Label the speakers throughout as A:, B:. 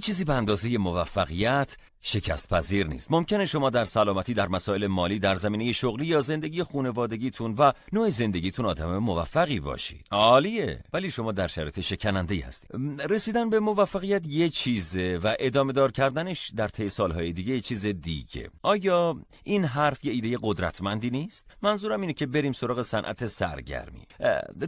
A: چیزی به اندازه موفقیت شکست پذیر نیست. ممکنه شما در سلامتی در مسائل مالی در زمینه شغلی یا زندگی خانوادگیتون و نوع زندگیتون آدم موفقی باشید. عالیه. ولی شما در شرایط شکننده ای هستید رسیدن به موفقیت یه چیزه و ادامه دار کردنش در طی سالهای دیگه یه چیز دیگه. آیا این حرف یه ایده قدرتمندی نیست؟ منظورم اینه که بریم سراغ صنعت سرگرمی.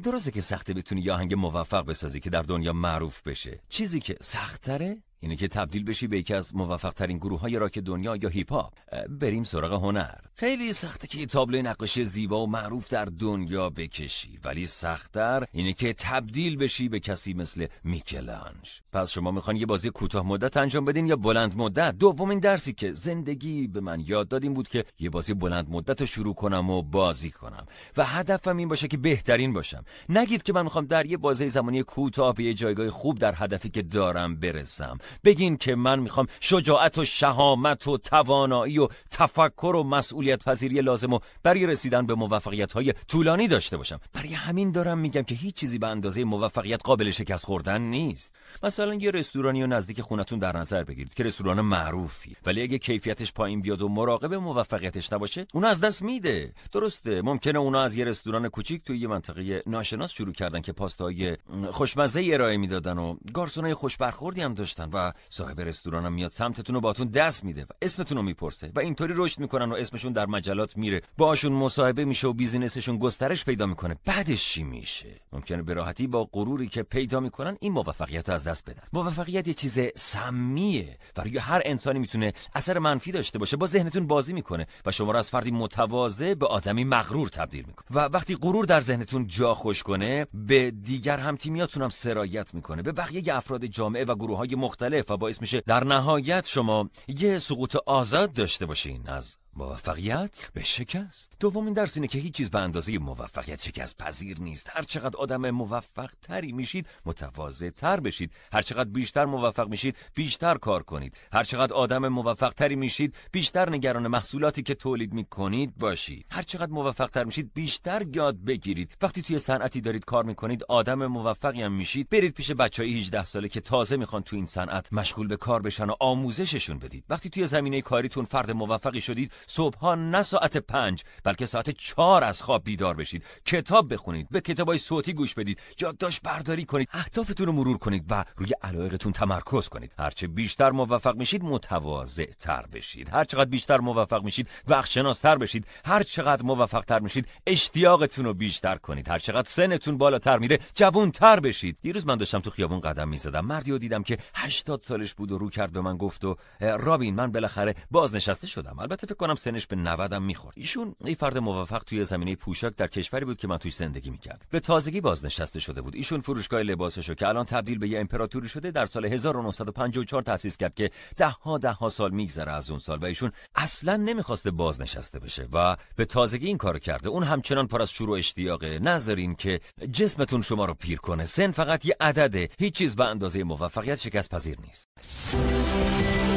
A: درسته که سخته بتونی یه آهنگ موفق بسازی که در دنیا معروف بشه. چیزی که سختره اینه که تبدیل بشی به یکی از موفق ترین گروه های راک دنیا یا هیپ هاپ بریم سراغ هنر. خیلی سخته که تابلو نقاشی زیبا و معروف در دنیا بکشی ولی سختتر اینه که تبدیل بشی به کسی مثل میکلانج. پس شما می‌خوان یه بازی کوتاه مدت انجام بدین یا بلند مدت؟ دومین درسی که زندگی به من یاد داد این بود که یه بازی بلند مدت رو شروع کنم و بازی کنم. و هدفم این باشه که بهترین باشم. نگید که من می‌خوام در یه بازی زمانی کوتاه به یه جایگاه خوب در هدفی که دارم برسم. بگین که من می‌خوام شجاعت و شهامت و توانایی و تفکر و مسئولیت پذیری لازم و برای رسیدن به موفقیت های طولانی داشته باشم. برای همین دارم میگم که هیچ چیزی به اندازه موفقیت قابل شکست خوردن نیست. مثلا یه رستورانی و نزدیک خونتون در نظر بگیرید که رستوران معروفی. ولی اگه کیفیتش پایین بیاد و مراقب موفقیتش نباشه اون از دست میده. درسته ممکنه اونا از یه رستوران کوچیک توی یه منطقه ناشناس شروع کردن که پاستای خوشمزه ارائه می‌دادن و گارسونای خوش برخوردی هم داشتن و صاحب رستوران هم میاد سمتتون و باتون دست میده و اسمتون رو می‌پرسه و اینطوری رشد می‌کنن و اسمشون در مجلات میره. باشون مصاحبه میشه و بیزینسشون گسترش پیدا می‌کنه. بعدش چی میشه؟ ممکنه به راحتی با غروری که پیدا می‌کنن این موفقیت رو از دست بدن. موفقیت یه چیز سمیه برای هر انسانی می‌تونه اثر منفی داشته باشه. با ذهنتون بازی می‌کنه و شما رو از فردی متواضع به آدمی مغرور تبدیل می‌کنه. و وقتی غرور در ذهنتون جا خوش کنه به دیگر هم تیمیاتون هم سرایت می‌کنه. به بقیه افراد جامعه و گروه های مختلف و باعث میشه در نهایت شما یه سقوط آزاد داشته باشین از موفقیت به شکست. دومین درس اینه که هیچ چیز به اندازه موفقیت شکست پذیر نیست. هر چقدر آدم موفق تری میشید متواضع تر بشید. هر چقدر بیشتر موفق میشید بیشتر کار کنید. هر چقدر آدم موفق تری میشید بیشتر نگران محصولاتی که تولید می‌کنید باشید. هر چقدر موفق تر میشید بیشتر یاد بگیرید. وقتی توی صنعتی دارید کار می‌کنید آدم موفقی هم میشید. برید پیش بچهای 18 ساله که تازه می‌خوان تو این صنعت مشغول به کار بشن و آموزششون بدید. وقتی توی زمینه کاریتون فرد موفقی شدید صبحها نه ساعت پنج بلکه ساعت چهار از خواب بیدار بشید. کتاب بخونید به کتابای صوتی گوش بدید یادداشت برداری کنید اهدافتون رو مرور کنید و روی علایقتون تمرکز کنید. هرچه بیشتر موفق میشید متواضع تر بشید. هر چقدر بیشتر موفق میشید وقت تر بشید. هر چقدر موفق تر میشید اشتیاقتون رو بیشتر کنید. هر چقدر سنتون بالاتر میره جوون تر بشید. دیروز من داشتم تو خیابون قدم می‌زدم. مردی رو دیدم که 80 سالش بود و رو کرد به من گفت و رابین من بالاخره بازنشسته شدم. البته فکر کنم سنش به 90 هم می‌خورد. ایشون یه فرد موفق توی زمینه پوشاک در کشوری بود که من توش زندگی می‌کرد. به تازگی بازنشسته شده بود. ایشون فروشگاه لباسشو که الان تبدیل به یه امپراتوری شده در سال 1954 تأسیس کرد که ده ها ده ها سال میگذره از اون سال و ایشون اصلا نمی‌خواسته بازنشسته بشه و به تازگی این کارو کرده. اون همچنان پر از شور و اشتیاقه. نذارین که جسمتون شما رو پیر کنه. سن فقط یه عدده. هیچ چیز به اندازه موفقیت شکست پذیر نیست.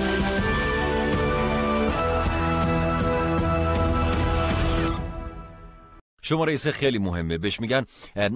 A: شماره سه خیلی مهمه. بهش میگن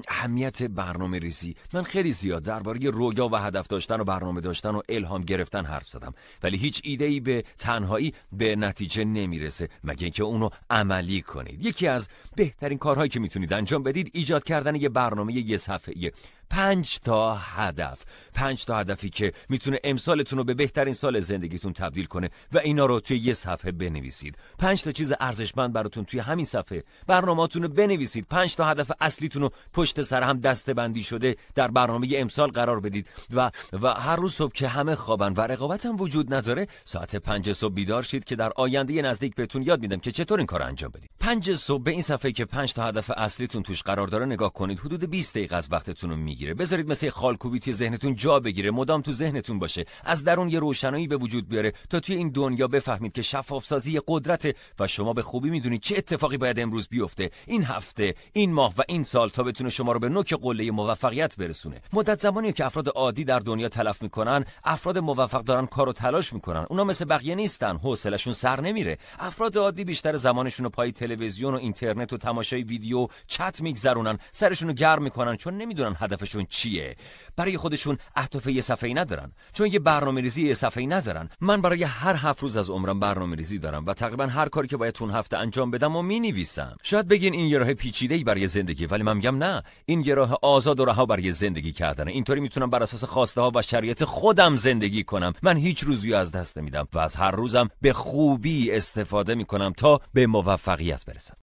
A: اهمیت برنامه ریزی. من خیلی زیاد درباره رویا و هدف داشتن و برنامه داشتن و الهام گرفتن حرف زدم. ولی هیچ ایده ای به تنهایی به نتیجه نمی‌رسه مگه اینکه اونو عملی کنید. یکی از بهترین کارهایی که می‌تونید انجام بدید ایجاد کردن یه برنامه یه صفحه پنج تا هدف. پنج تا هدفی که می‌تونه امسالتون رو به بهترین سال زندگیتون تبدیل کنه و اینا رو توی یه صفحه بنویسید. پنج تا چیز ارزشمند براتون توی همین صفحه. برنامه‌تون رو بنویسید. پنج تا هدف اصلیتون رو پشت سر هم دسته بندی شده در برنامه امسال قرار بدید و و هر روز صبح که همه خوابن و رقابت هم وجود نداره ساعت پنج صبح بیدار شید که در آینده نزدیک بهتون یاد میدم که چطور این کار انجام بدید. پنج صبح به این صفحه که پنج تا هدف اصلیتون توش قرار داره نگاه کنید. حدود 20 دقیقه از وقتتون رو می‌گیره. بذارید مثل خالکوبی توی ذهنتون جا بگیره. مدام تو ذهنتون باشه. از درون یه روشنایی به وجود بیاره تا توی این دنیا بفهمید که شفاف سازی قدرت و شما به خوبی می‌دونید چه اتفاقی باید امروز بیفته این هفته این ماه و این سال تا بتونه شما رو به نوک قله موفقیت برسونه. مدت زمانی که افراد عادی در دنیا تلف می‌کنن افراد موفق دارن کارو تلاش می‌کنن. اونا مثل بقیه نیستن. حوصلشون سر نمیره. افراد عادی بیشتر زمانشون رو پای تلویزیون و اینترنت و تماشای ویدیو چت میگذرونن سرشون رو گرم می‌کنن چون نمی‌دونن هدف هدفشون چیه؟ برای خودشون اهداف یه صفحه‌ای ندارن. چون یه برنامه‌ریزی یه صفحه‌ای ندارن. من برای هر هفت روز از عمرم برنامه‌ریزی دارم و تقریبا هر کاری که باید تون هفته انجام بدم و می‌نویسم. شاید بگین این یه راه پیچیده‌ای برای زندگی ولی من میگم نه. این یه راه آزاد و رها برای زندگی کردنه اینطوری می‌تونم بر اساس خواسته ها و شرایط خودم زندگی کنم. من هیچ روزی از دست نمیدم و از هر روزم به خوبی استفاده می‌کنم تا به موفقیت برسم.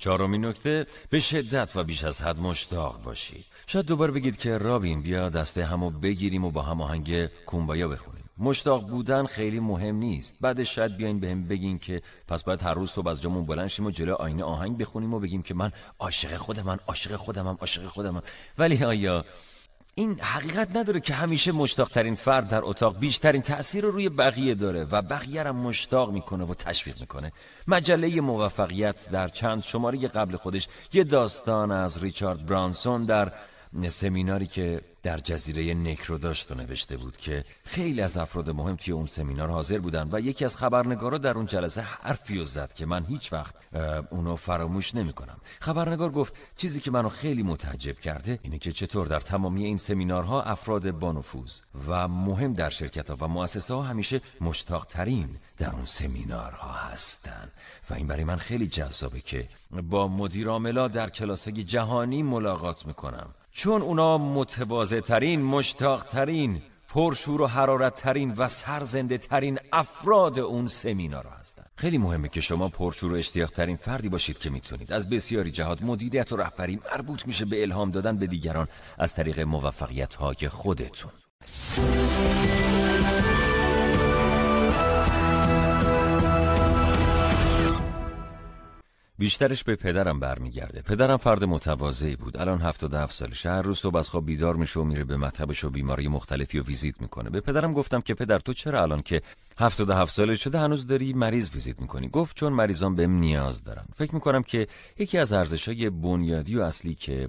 A: چهارمین نکته به شدت و بیش از حد مشتاق باشید. شاید دوباره بگید که رابین بیا دسته همو بگیریم و با هم آهنگ کومبایا بخونیم. مشتاق بودن خیلی مهم نیست. بعدش شاید بیاین بهم به بگین که پس باید هر روز صبح از جامون بلند شیم و جلو آینه آهنگ بخونیم و بگیم که من عاشق خودمم عاشق خودمم عاشق خودمم. ولی آیا این حقیقت نداره که همیشه مشتاق ترین فرد در اتاق بیشترین تأثیر رو روی بقیه داره و بقیه را مشتاق می‌کنه و تشویق می‌کنه. مجله موفقیت در چند شماره قبل خودش یه داستان از ریچارد برانسون در سمیناری که در جزیره نکرو داشت و نوشته بود که خیلی از افراد مهم توی اون سمینار حاضر بودن و یکی از خبرنگارا در اون جلسه حرفی زد که من هیچ وقت اونو فراموش نمی کنم. خبرنگار گفت چیزی که منو خیلی متعجب کرده اینه که چطور در تمامی این سمینارها افراد بانفوذ و مهم در شرکت ها و مؤسسه ها همیشه مشتاق ترین در اون سمینارها هستن. و این برای من خیلی جذابه که با مدیر در کلاسای جهانی ملاقات می‌کنم. چون اونا متواضع ترین مشتاق ترین پرشور و حرارت ترین و سرزنده ترین افراد اون سمینار هستن. خیلی مهمه که شما پرشور و اشتیاق ترین فردی باشید که می‌تونید. از بسیاری جهات مدیریت و رهبری مربوط میشه به الهام دادن به دیگران از طریق موفقیت های خودتون. بیشترش به پدرم برمیگرده. پدرم فرد متواضعی بود. الان 77 سالشه هر روز صبح از خواب بیدار میشه و میره به مطبش و بیماری مختلفی و ویزیت می‌کنه. به پدرم گفتم که پدر تو چرا الان که 77 ساله شده هنوز داری مریض ویزیت می‌کنی؟ گفت چون مریضان بهم نیاز دارن. فکر می‌کنم که یکی از ارزشهای بنیادی و اصلی که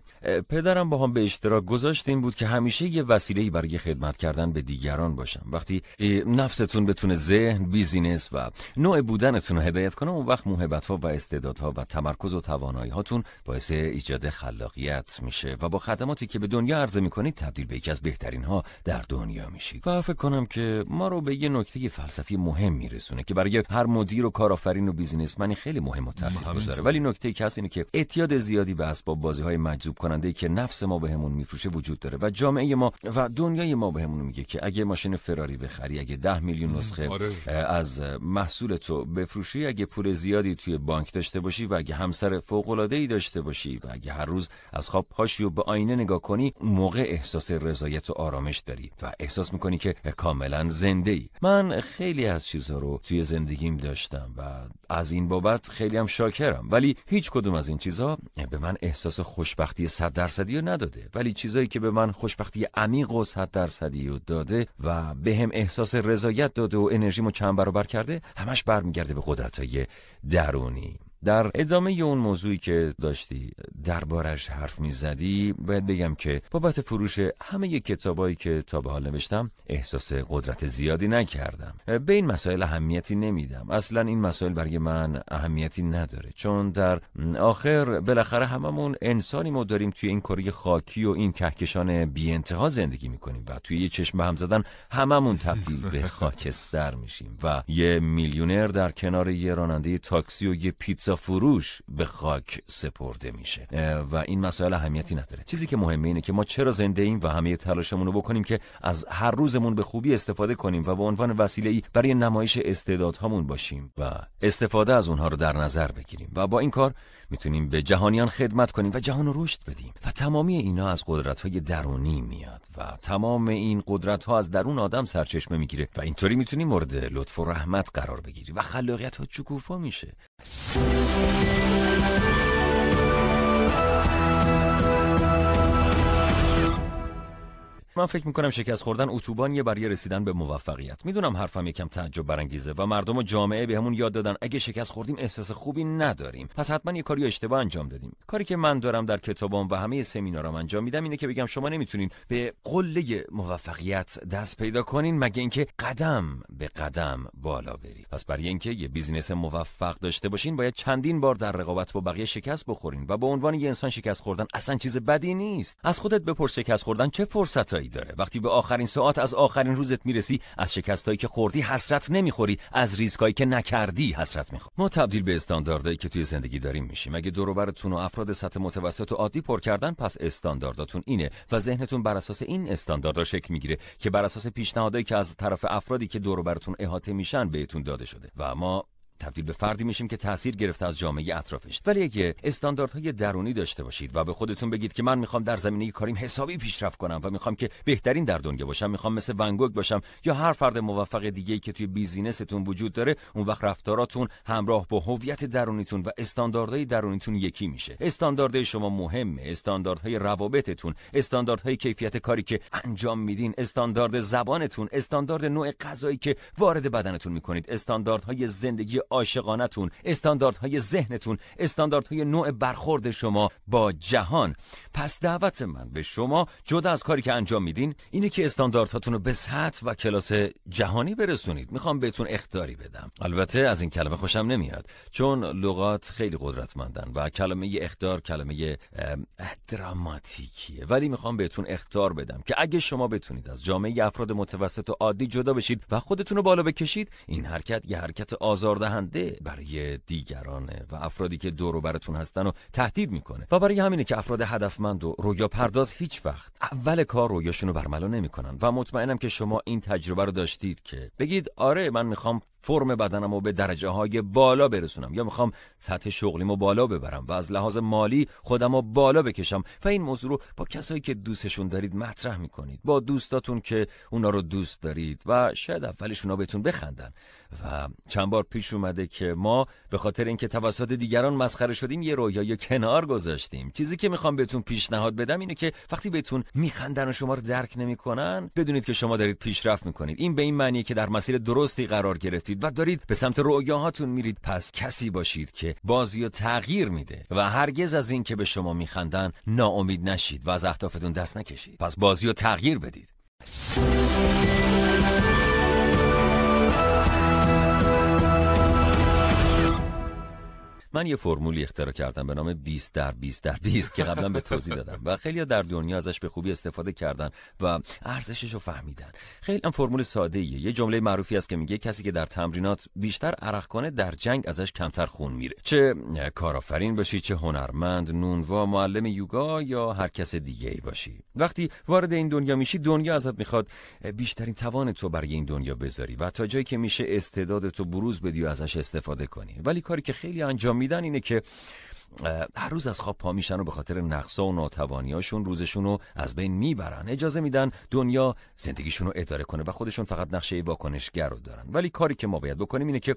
A: پدرم باهام به اشتراک گذاشت این بود که همیشه یه وسیله‌ای برای خدمت کردن به دیگران باشم. وقتی نفستون بتونه ذهن business و نوع بودنتون رو هدایت کنه اون وقت موهبت ها و استعدادها و تمرکز و توانایی هاتون باعث ایجاد خلاقیت میشه. و با خدماتی که به دنیا عرضه می‌کنید تبدیل به یکی از بهترین ها در دنیا میشید. و فکر کنم که ما رو به یه نکته فلسفی مهم میرسونه که برای هر مدیر و کارآفرین و بیزینسمنی خیلی مهم و تاثیرگذاره ولی نکته که هست اینه که اعتیاد زیادی به اسباب بازی های مجذوب کننده که نفس ما بهمون میفروشه وجود داره. و جامعه ما و دنیای ما بهمون میگه که اگه ماشین فراری بخری اگه ده میلیون نسخه آره. از محصول تو بفروشی اگه پول زیادی توی بانک داشته باشی و اگه همسر فوق العاده ای داشته باشی و اگه هر روز از خواب پاشی و به آینه نگاه کنی موقع احساس رضایت و آرامش داری و احساس می‌کنی که کاملا زنده ای من خیلی از چیزها رو توی زندگیم داشتم و از این بابت خیلی هم شاکرم. ولی هیچ کدوم از این چیزها به من احساس خوشبختی صد درصدی رو نداده. ولی چیزایی که به من خوشبختی عمیق و صد درصدی رو داده و به هم احساس رضایت داده و انرژیمو چند برابر کرده همش برمیگرده به قدرتهای درونی در ادامه اون موضوعی که داشتی دربارش حرف می‌زدی باید بگم که بابت فروش همه کتابایی که تا به حال نوشتم احساس قدرت زیادی نکردم. به این مسائل اهمیتی نمیدم. اصلا این مسائل برای من اهمیتی نداره. چون در آخر بالاخره هممون انسانی ما داریم توی این کره خاکی و این کهکشان بی انتها زندگی می‌کنیم و توی یه چشم به هم زدن هممون تبدیل به خاکستر میشیم و یه میلیونر در کنار یه راننده تاکسی و یه پیتزا فروش به خاک سپرده میشه. و این مسائل اهمیتی نداره. چیزی که مهمه اینه که ما چرا زنده ایم و همه تلاشمون رو بکنیم که از هر روزمون به خوبی استفاده کنیم و به عنوان وسیله برای نمایش استعدادهامون باشیم و استفاده از اونها رو در نظر بگیریم. و با این کار می‌تونیم به جهانیان خدمت کنیم و جهان رو رشد بدیم. و تمامی اینا از قدرت های درونی میاد و تمام این قدرت ها از درون آدم سرچشمه می‌گیره. و اینطوری می‌تونیم مورد لطف و رحمت قرار بگیری و خلاقیت ها چکوفا میشه. Música من فکر می‌کنم شکست خوردن اتوبانیه برای رسیدن به موفقیت. می‌دونم حرفم یکم تعجب برانگیزه و مردم و جامعه بهمون یاد دادن. اگه شکست خوردیم احساس خوبی نداریم. پس حتما یه کاری اشتباه انجام دادیم. کاری که من دارم در کتابام و همه سمینارام انجام میدم اینه که بگم شما نمی‌تونین به قله موفقیت دست پیدا کنین مگه اینکه قدم به قدم بالا برید. پس برای اینکه یه business موفق داشته باشین باید چندین بار در رقابت با بقیه شکست بخورین و به عنوان یه انسان شکست خوردن اصلا چیز بدی نیست. از خودت بپرس شکست خوردن چه فرصتایی؟ داره. وقتی به آخرین ساعت از آخرین روزت می‌رسی از شکستایی که خوردی حسرت نمی‌خوری از ریسکایی که نکردی حسرت می‌خوری. ما تبدیل به استانداردهایی که توی زندگی داریم میشیم. اگه دورتو افراد سطح متوسط و عادی پر کردن پس استاندارداتون اینه و ذهنتون بر اساس این استانداردها شکل می‌گیره که بر اساس پیشنهادایی که از طرف افرادی که دور براتون احاطه میشن بهتون داده شده. و ما تبدیل به فردی میشیم که تاثیر گرفته از جامعه اطرافش. ولی اگه استانداردهای درونی داشته باشید و به خودتون بگید که من می‌خوام در زمینه کاریم حسابی پیشرفت کنم و می‌خوام که بهترین در دنیا باشم می‌خوام مثل ونگوگ باشم یا هر فرد موفق دیگه که توی بیزینستون وجود داره اون وقت رفتاراتون همراه با هویت درونیتون و استانداردهای درونیتون یکی میشه. استانداردهای شما مهمه استانداردهای روابطتون استانداردهای کیفیت کاری که انجام میدین استاندارد زبانتون استاندارد نوع غذایی که وارد بدنتون می‌کنید استانداردهای زندگی عاشقانتون استانداردهای ذهنتون استانداردهای نوع برخورد شما با جهان. پس دعوت من به شما جدا از کاری که انجام میدین اینه که استانداردهاتون رو به سطح و کلاس جهانی برسونید. می‌خوام بهتون اختاری بدم. البته از این کلمه خوشم نمیاد چون لغات خیلی قدرتمندن و کلمه اختار کلمه دراماتیکیه. ولی می‌خوام بهتون اختار بدم که اگه شما بتونید از جامعه افراد متوسط و عادی جدا بشید و خودتون رو بالا بکشید این حرکت یه حرکت آزاردهنده برای دیگرانه و افرادی که دور و براتون هستن و تهدید می‌کنه. و برای همینه که افراد هدفمند و رویا پرداز هیچ وقت اول کار رویاشون رو برملا نمی‌کنن. و مطمئنم که شما این تجربه رو داشتید که بگید آره من می‌خوام فرم بدنم رو به درجه های بالا برسونم. یا می‌خوام سطح شغلیمو بالا ببرم و از لحاظ مالی خودم رو بالا بکشم. و این موضوع رو با کسایی که دوستشون دارید مطرح می‌کنید. با دوستاتون که اونا رو دوست دارید و شاید اولش اونا بهتون بخندن. و چند بار پیش اومده که ما به خاطر اینکه توسط دیگران مسخره شدیم یه رویای کنار گذاشتیم. چیزی که می‌خوام بهتون پیشنهاد بدم اینه که وقتی بهتون میخندن و شما رو درک نمی‌کنن بدونید که شما دارید پیشرفت می‌کنید. این به این معنیه که در مسیر درستی قرار گرفتید. و دارید به سمت رویاهاتون میرید. پس کسی باشید که بازی و تغییر میده و هرگز از این که به شما میخندن ناامید نشید و از اهدافتون دست نکشید. پس بازی و تغییر بدید. من یه فرمولی اختراع کردم به نام 20 در 20 در 20 که قبلا به توضیح دادم و خیلی در دنیا ازش به خوبی استفاده کردن و ارزشش رو فهمیدن. خیلی هم فرمول ساده ایه. یه جمله معروفی است که میگه کسی که در تمرینات بیشتر عرق کنه در جنگ ازش کمتر خون میره. چه کارآفرین باشی چه هنرمند نونوا معلم یوگا یا هر کس دیگه ای باشی. وقتی وارد این دنیا میشی دنیا ازت می‌خواد بیشترین توان تو برای این دنیا بذاری و تا جایی که میشه استعداد تو بروز بدی و ازش استفاده کنی. ولی کاری که خیلی انجام میدن اینه که هر روز از خواب پا میشن و به خاطر نقصا و ناتوانیاشون روزشون رو از بین می‌برن. اجازه میدن دنیا زندگیشون رو اداره کنه و خودشون فقط نقشه واکنشگر رو دارن. ولی کاری که ما باید بکنیم اینه که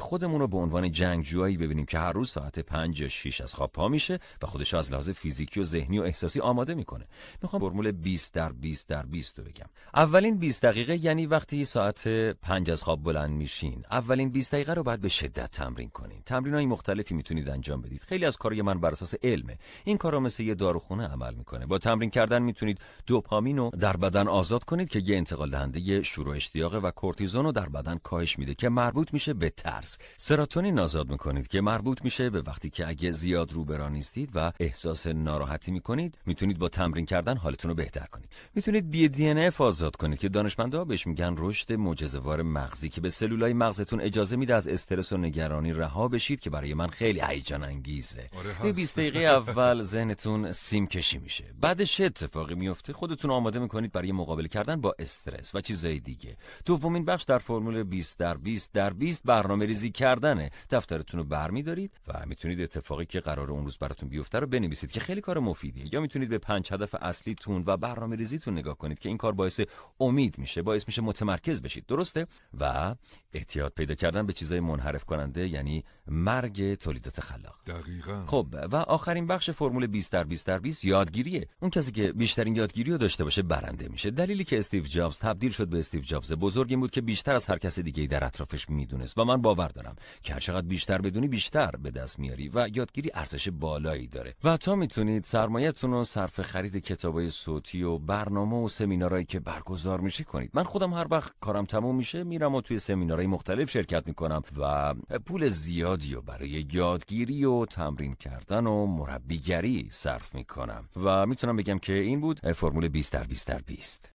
A: خودمون رو به عنوان جنگجویی ببینیم که هر روز ساعت 5 یا 6 از خواب پا میشه و خودش از لحاظ فیزیکی و ذهنی و احساسی آماده می‌کنه. می‌خوام فرمول 20 در 20 در 20 رو بگم. اولین 20 دقیقه یعنی وقتی ساعت 5 از خواب بلند میشین اولین 20 دقیقه رو باید به شدت تمرین کنین. تمرینای مختلفی می‌تونید انجام بدید. خیلی کارهای من بر اساس علمه. این کارا مثل یه داروخونه عمل می‌کنه. با تمرین کردن می‌تونید دوپامین رو در بدن آزاد کنید که یه انتقال دهنده شروع اشتیاق و کورتیزون رو در بدن کاهش میده که مربوط میشه به ترس. سراتونین آزاد می‌کنید که مربوط میشه به وقتی که اگه زیاد روبرا نیستید و احساس ناراحتی می‌کنید می‌تونید با تمرین کردن حالتون رو بهتر کنید. می‌تونید بی دی آزاد کنید که دانشمندا بهش میگن رشد معجزه‌وار مغزی که به سلولای مغزتون اجازه میده از استرس و نگرانی رها بشید که برای من خیلی هیجان انگیزه. آره 20 دقیقه اول ذهنتون سیم کشی میشه. بعدش چه اتفاقی میفته خودتون آماده می‌کنید برای مقابله کردن با استرس و چیزای دیگه. دومین بخش در فرمول 20 در 20 در 20 برنامه ریزی کردنه. دفترتون رو برمیدارید و می‌تونید اتفاقی که قرار اون روز براتون بیفته رو بنویسید که خیلی کار مفیدیه. یا می‌تونید به پنج هدف اصلیتون و برنامه ریزیتون نگاه کنید که این کار باعث امید میشه باعث میشه متمرکز بشید. درسته؟ و احتیاط پیدا کردن به چیزای منحرف کننده یعنی مرگ تولیدات خلاق
B: دقیقا.
A: خب و آخرین بخش فرمول 20 در 20 در 20 یادگیریه. اون کسی که بیشترین یادگیری رو داشته باشه برنده میشه. دلیلی که استیو جابز تبدیل شد به استیو جابز بزرگ این بود که بیشتر از هر کس دیگه در اطرافش می‌دونست. و من باور دارم که هر چقدر بیشتر بدونی بیشتر به دست میاری و یادگیری ارزش بالایی داره. و تا می‌تونید سرمایه‌تون رو صرف خرید کتابای صوتی و برنامه و سمینارهایی که برگزار میشه کنید. من خودم هر وقت کارم تموم میشه میرم و توی سمینارهای مختلف شرکت می‌کنم و پول زیادی رو برای یادگیری و تمرین کردن و مربیگری صرف می‌کنم. و می‌تونم بگم که این بود فرمول 20 در 20 در 20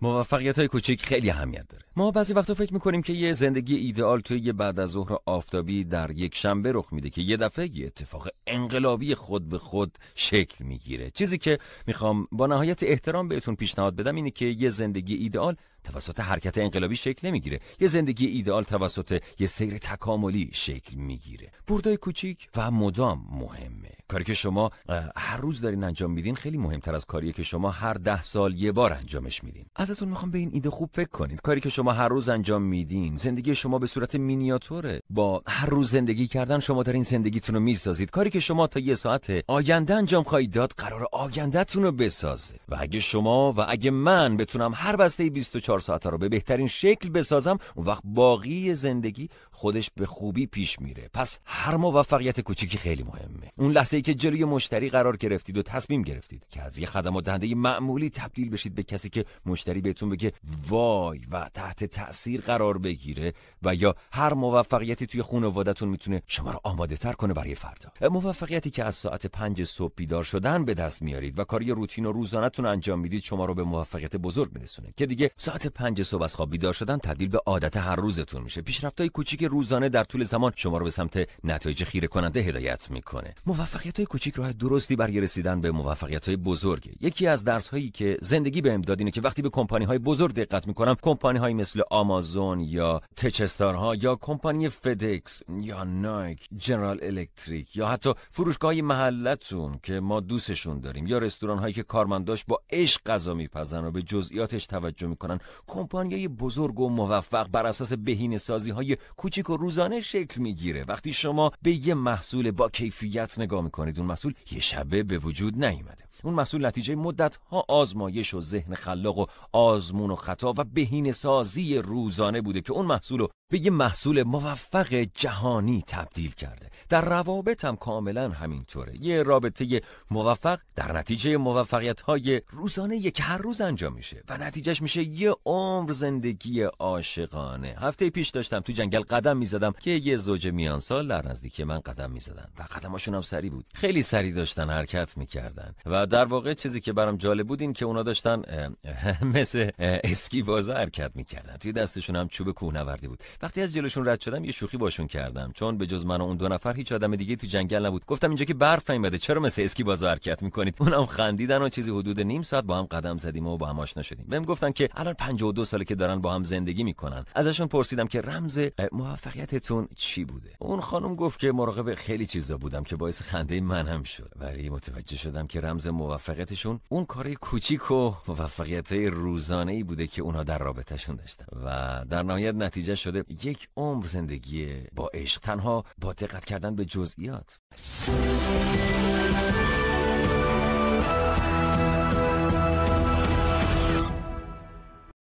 A: موفقیت های کوچیک خیلی اهمیت داره. ما بعضی وقتا فکر می‌کنیم که یه زندگی ایدئال توی یه بعد از ظهر آفتابی در یک شنبه رخ میده که یه دفعه یه اتفاق انقلابی خود به خود شکل می‌گیره. چیزی که می‌خوام با نهایت احترام بهتون پیشنهاد بدم اینه که یه زندگی ایدئال توسط حرکت انقلابی شکل نمی‌گیره. یه زندگی ایدئال توسط یه سیر تکاملی شکل می‌گیره. بردای کوچیک و مدام مهمه. کاری که شما هر روز دارین انجام میدین خیلی مهمتر از کاری که شما هر ده سال یه بار انجامش میدین. ازتون می‌خوام به این ایده خوب فکر کنید کاری که شما هر روز انجام میدین زندگی شما به صورت مینیاتوره. با هر روز زندگی کردن شما در این زندگیتون رو می‌سازید. کاری که شما تا یه ساعت آینده انجام خواهید داد قرار آیندهتون رو بسازه. و اگه شما و اگه من بتونم هر بسته 24 ساعت رو به بهترین شکل بسازم اون وقت باقی زندگی خودش به خوبی پیش میره. پس هر موفقیت کوچیکی خیلی مهمه. اون لحظه ای که جلوی مشتری قرار گرفتید و تصمیم گرفتید که از یه خدمات دهنده معمولی تبدیل بشید به کسی که مشتری بهتون بگه وای و تحت تاثیر قرار بگیره و یا هر موفقیتی توی خانواده‌تون می‌تونه شما رو آماده تر کنه برای فردا. موفقیتی که از ساعت پنج صبح بیدار شدن به دست میارید و کاری روتین و روزانه‌تون انجام می‌دید شما رو به موفقیت بزرگ میرسونه. که دیگه ساعت پنج صبح از خواب بیدار شدن تبدیل به عادت هر روزتون میشه. پیشرفت‌های کوچیک روزانه در طول زمان شما رو به سمت نتایج خیره کننده هدایت می‌کنه. موفقیت‌های کوچیک راه درستی برای رسیدن به موفقیت‌های بزرگه. یکی از درس‌هایی که زندگی بهم داد اینه که وقتی به کمپانی‌های بزرگ دقت می‌کنم کمپانی‌های مثل آمازون یا تچستارها یا کمپانی فدکس یا نایک جنرال الکتریک یا حتی فروشگاه محلتون که ما دوستشون داریم یا رستوران هایی که کارمنداش با عشق غذا میپزن و به جزئیاتش توجه می‌کنن کمپانیای بزرگ و موفق بر اساس بهینه سازی های کوچیک و روزانه شکل می‌گیره. وقتی شما به یه محصول با کیفیت نگاه می‌کنید اون محصول یه شبه به وجود نیومده. اون محصول نتیجه مدت ها آزمایش و ذهن خلاق و آزمون و خطا و بهینه سازی روزانه بوده که اون محصول رو به یه محصول موفق جهانی تبدیل کرده. در روابط هم کاملا همینطوره. یه رابطه موفق در نتیجه موفقیت های روزانه یک هر روز انجام میشه و نتیجهش میشه یه عمر زندگی عاشقانه. هفته پیش داشتم تو جنگل قدم می‌زدم که یه زوج میان سال در نزدیکی من قدم می‌زدن و قدماشون هم سری بود. خیلی سری داشتن حرکت می‌کردن و در واقع چیزی که برام جالب بود این که اونا داشتن مثل اسکی بازا حرکت می‌کردن. توی دستشون هم چوب کوهنوردی بود. وقتی از جلوشون رد شدم یه شوخی باشون کردم. چون به جز من و اون دو نفر هیچ آدم دیگه تو جنگل نبود. گفتم اینجا که برف نیومده چرا مثل اسکی بازا حرکت می‌کنید؟ اونم خندیدن و چیزی حدود نیم ساعت با هم قدم زدیم و با هم آشنا شدیم. بهم گفتن که الان 52 ساله که دارن با هم زندگی می‌کنن. ازشون پرسیدم که رمز موفقیتتون چی بوده؟ اون خانم گفت که مراقب خیلی چیزا بودم که باعث خنده من شد. ولی متوجه شدم که رمز موفقیتشون اون کار کوچیک و موفقیت روزانه ای بوده که اونها در رابطهشون داشتن. و در نهایت نتیجه شده یک عمر زندگی با عشق تنها با دقت کردن به جزئیات.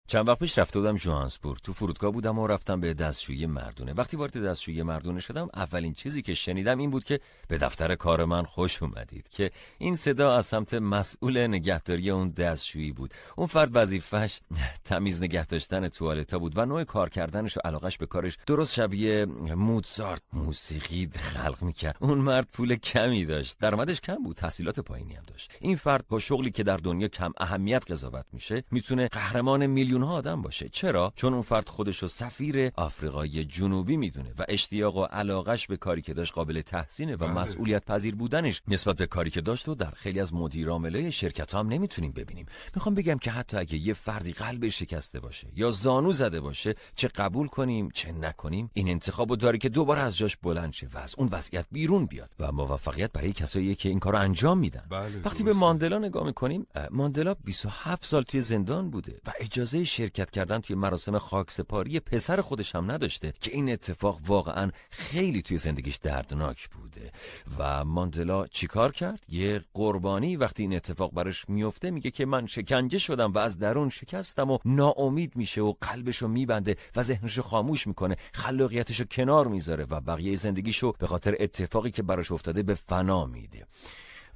A: چند وقت پیش رفته بودم جوهانسبورگ تو فرودگاه بودم و رفتم به دستشویی مردونه. وقتی وارد دستشویی مردونه شدم اولین چیزی که شنیدم این بود که به دفتر کار من خوش اومدید که این صدا از سمت مسئول نگهداری اون دستشویی بود. اون فرد وظیفش تمیز نگه داشتن توالتا بود و نوع کار کردنش و علاقش به کارش درست شبیه موتزارت موسیقی خلق می‌کرد. اون مرد پول کمی داشت. درآمدش کم بود. تحصیلات پایینی هم داشت. این فرد با شغلی که در دنیا کم اهمیت قضاوت میشه می‌تونه قهرمان میلیون میلیون ها آدم باشه. چرا؟ چون اون فرد خودش رو سفیر آفریقای جنوبی می‌دونه و اشتیاق و علاقش به کاری که داشت قابل تحسینه و بله. مسئولیت پذیر بودنش نسبت به کاری که داشت و در خیلی از مدیر عاملای شرکت هم نمی‌تونیم ببینیم. می‌خوام بگم که حتی اگه یه فردی قلب شکسته باشه یا زانو زده باشه چه قبول کنیم چه نکنیم این انتخابو داره که دوباره از جاش بلند شه و از اون وضعیت بیرون بیاد و موفقیت برای کسایی که این کارو انجام میدن.
B: بله
A: وقتی به ماندلا نگاه می‌کنیم ماندلا 27 سال توی زندان بوده و اجازه شرکت کردن توی مراسم خاکسپاری پسر خودش هم نداشته که این اتفاق واقعا خیلی توی زندگیش دردناک بوده. و ماندلا چیکار کرد؟ یه قربانی وقتی این اتفاق براش میفته میگه که من شکنجه شدم و از درون شکستم و ناامید میشه و قلبشو میبنده و ذهنشو خاموش می‌کنه. خلاقیتشو کنار می‌ذاره و بقیه زندگیشو به خاطر اتفاقی که براش افتاده به فنا میده.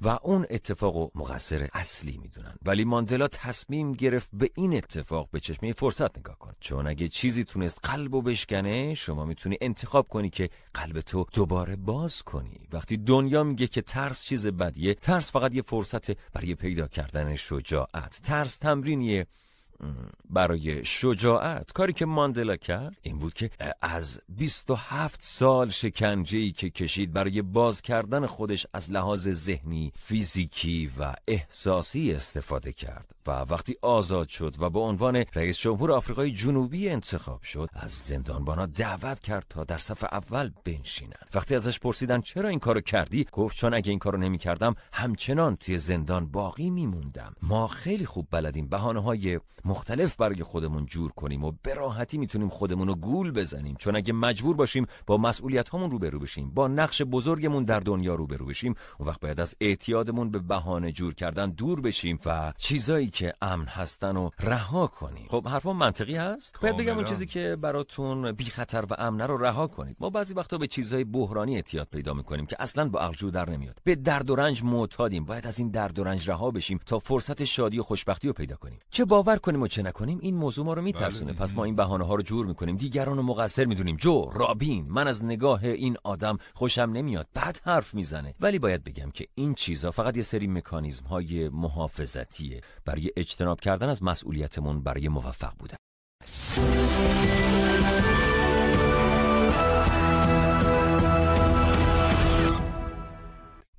A: و اون اتفاق و مقصر اصلی می‌دونن. ولی ماندلا تصمیم گرفت به این اتفاق به چشمه فرصت نگاه کن چون اگه چیزی تونست قلب و بشکنه شما می‌تونی انتخاب کنی که قلب تو دوباره باز کنی. وقتی دنیا میگه که ترس چیز بدیه ترس فقط یه فرصت برای پیدا کردن شجاعت. ترس تمرینیه. برای شجاعت. کاری که ماندلا کرد این بود که از 27 سال شکنجه ای که کشید برای باز کردن خودش از لحاظ ذهنی، فیزیکی و احساسی استفاده کرد و وقتی آزاد شد و به عنوان رئیس جمهور آفریقای جنوبی انتخاب شد از زندانبانا دعوت کرد تا در صف اول بنشینن وقتی ازش پرسیدن چرا این کارو کردی گفت چون اگه این کارو نمی‌کردم همچنان توی زندان باقی میموندم. ما خیلی خوب بلدیم. بهانه های مختلف برای خودمون جور کنیم و به راحتی می‌تونیم خودمون رو گول بزنیم. چون اگه مجبور باشیم با مسئولیت هامون روبرو بشیم با نقش بزرگمون در دنیا روبرو بشیم اون وقت باید از اعتیادمون به بهانه جور کردن دور بشیم و چیزایی که امن هستن و رها کنیم. خب حرفا منطقی هست؟ باید بگم اون چیزی که براتون بی خطر و امنه رو رها کنید. ما بعضی وقتا به چیزای بحرانی اعتیاد پیدا می‌کنیم که اصلا با عقل در نمیاد. به درد و رنج معتادیم. باید از این درد و رنج رها بشیم تا فرصت شادی و خوشبختی رو پیدا کنیم. چه باور کنیم و چه نکنیم؟ این موضوع ما رو میترسونه. بله. پس ما این بهانه ها رو جور می‌کنیم. دیگران رو مقصر می‌دونیم. جو رابین من از نگاه این آدم خوشم نمیاد. بعد حرف می‌زنه. ولی باید بگم که این چیزا فقط یه سری مکانیزم های محافظتیه. برای اجتناب کردن از مسئولیتمون برای موفق بودن.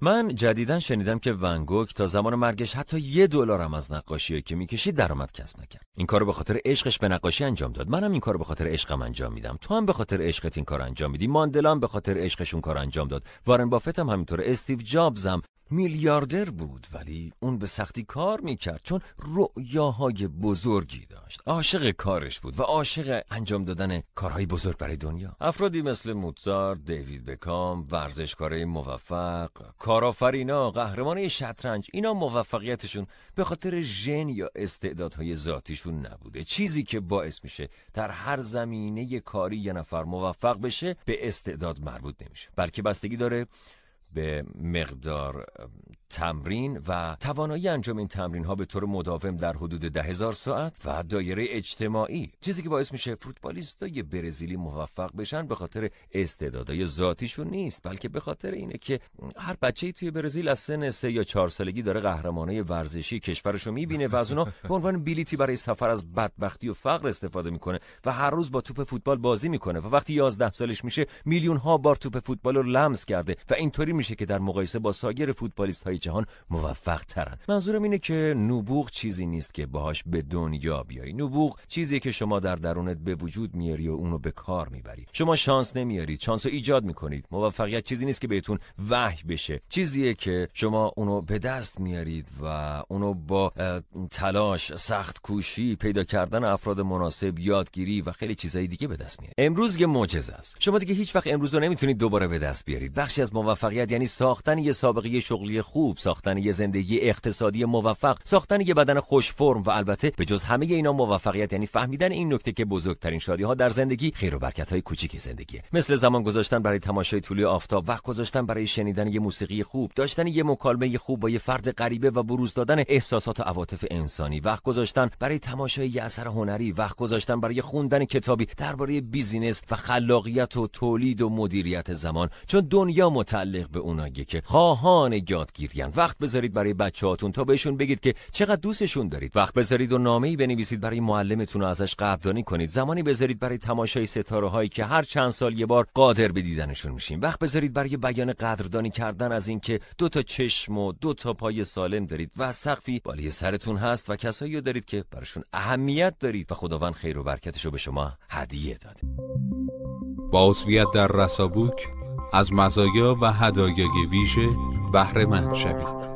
A: من جدیدا شنیدم که ونگوک تا زمان مرگش حتی یه دلارم از نقاشی که می‌کشید درآمد کسب نکرد. این کارو به خاطر عشقش به نقاشی انجام داد. منم این کارو به خاطر عشقم انجام میدم. تو هم به خاطر عشقت این کار انجام میدی. ماندلا هم به خاطر عشقش اون کار انجام داد. وارن بافت هم همینطور استیو جابز هم میلیاردر بود ولی اون به سختی کار می‌کرد چون رؤیاهای بزرگی داشت. عاشق کارش بود و عاشق انجام دادن کارهای بزرگ برای دنیا. افرادی مثل موتزار، دیوید بکام ورزشکارای موفق کارآفرینا قهرمانای شطرنج اینا موفقیتشون به خاطر ژن یا استعدادهای ذاتیشون نبوده. چیزی که باعث میشه در هر زمینه کاری یه نفر موفق بشه به استعداد مربوط نمیشه. بلکه بستگی داره به مقدار تمرین و توانایی انجام این تمرین ها به طور مداوم در حدود ده هزار ساعت و دایره اجتماعی چیزی که باعث میشه فوتبالیستای برزیلی موفق بشن به خاطر استعدادهای ذاتیشون نیست بلکه به خاطر اینه که هر بچه‌ای توی برزیل از سن سه یا چهار سالگی داره قهرمانای ورزشی کشورش رو می‌بینه و از اونا به عنوان بلیتی برای سفر از بدبختی و فقر استفاده می‌کنه و هر روز با توپ فوتبال بازی می‌کنه و وقتی 11 سالش میشه میلیون ها بار توپ فوتبال رو لمس کرده و اینطوری میشه که در مقایسه با سایر فوتبالیست های جهان موفق ترن منظورم اینه که نبوغ چیزی نیست که باهاش به دنیا بیای نبوغ چیزی که شما در درونت به وجود میاری و اونو به کار می‌بری. شما شانس نمیارید شانس رو ایجاد می‌کنید. موفقیت چیزی نیست که بهتون وحی بشه. چیزیه که شما اونو به دست میارید و اونو با تلاش سخت کوشی پیدا کردن افراد مناسب یادگیری و خیلی چیزهای دیگه به دست میارید. امروز یه معجزه است. شما دیگه هیچ وقت امروز رو نمی‌تونید دوباره به دست بیارید. بخشی از موفقیت یعنی ساختن یه سابقه شغلی خوب ساختن یه زندگی اقتصادی موفق ساختن یه بدن خوش فرم و البته به جز همه اینا موفقیت یعنی فهمیدن این نکته که بزرگترین شادی ها در زندگی خیر و برکت های کوچیک زندگیه. مثل زمان گذاشتن برای تماشای طولی آفتاب وقت گذاشتن برای شنیدن یه موسیقی خوب داشتن یه مکالمه خوب با یه فرد غریبه و بروز دادن احساسات و عواطف انسانی. وقت گذاشتن برای تماشای یه اثر هنری وقت گذاشتن برای خوندن کتابی درباره بیزینس و خلاقیت و تولید و مدیریت زمان. چون دنیا متعلق به اوناییه که خواهان یادگیریان وقت بذارید برای بچه‌هاتون تا بهشون بگید که چقدر دوستشون دارید. وقت بذارید و نامه‌ای بنویسید برای معلمتون و ازش قدردانی کنید. زمانی بذارید برای تماشای ستاره هایی که هر چند سال یه بار قادر به دیدنشون میشین وقت بذارید برای بیان قدردانی کردن از اینکه دو تا چشم و دو تا پای سالم دارید و سقفی بالای سرتون هست و کسایی دارید که براشون اهمیت دارید و خداوند خیر و برکتش رو به شما هدیه داده.
B: با در رسابوک از مزایا و هدایای ویژه بهره مند شوید.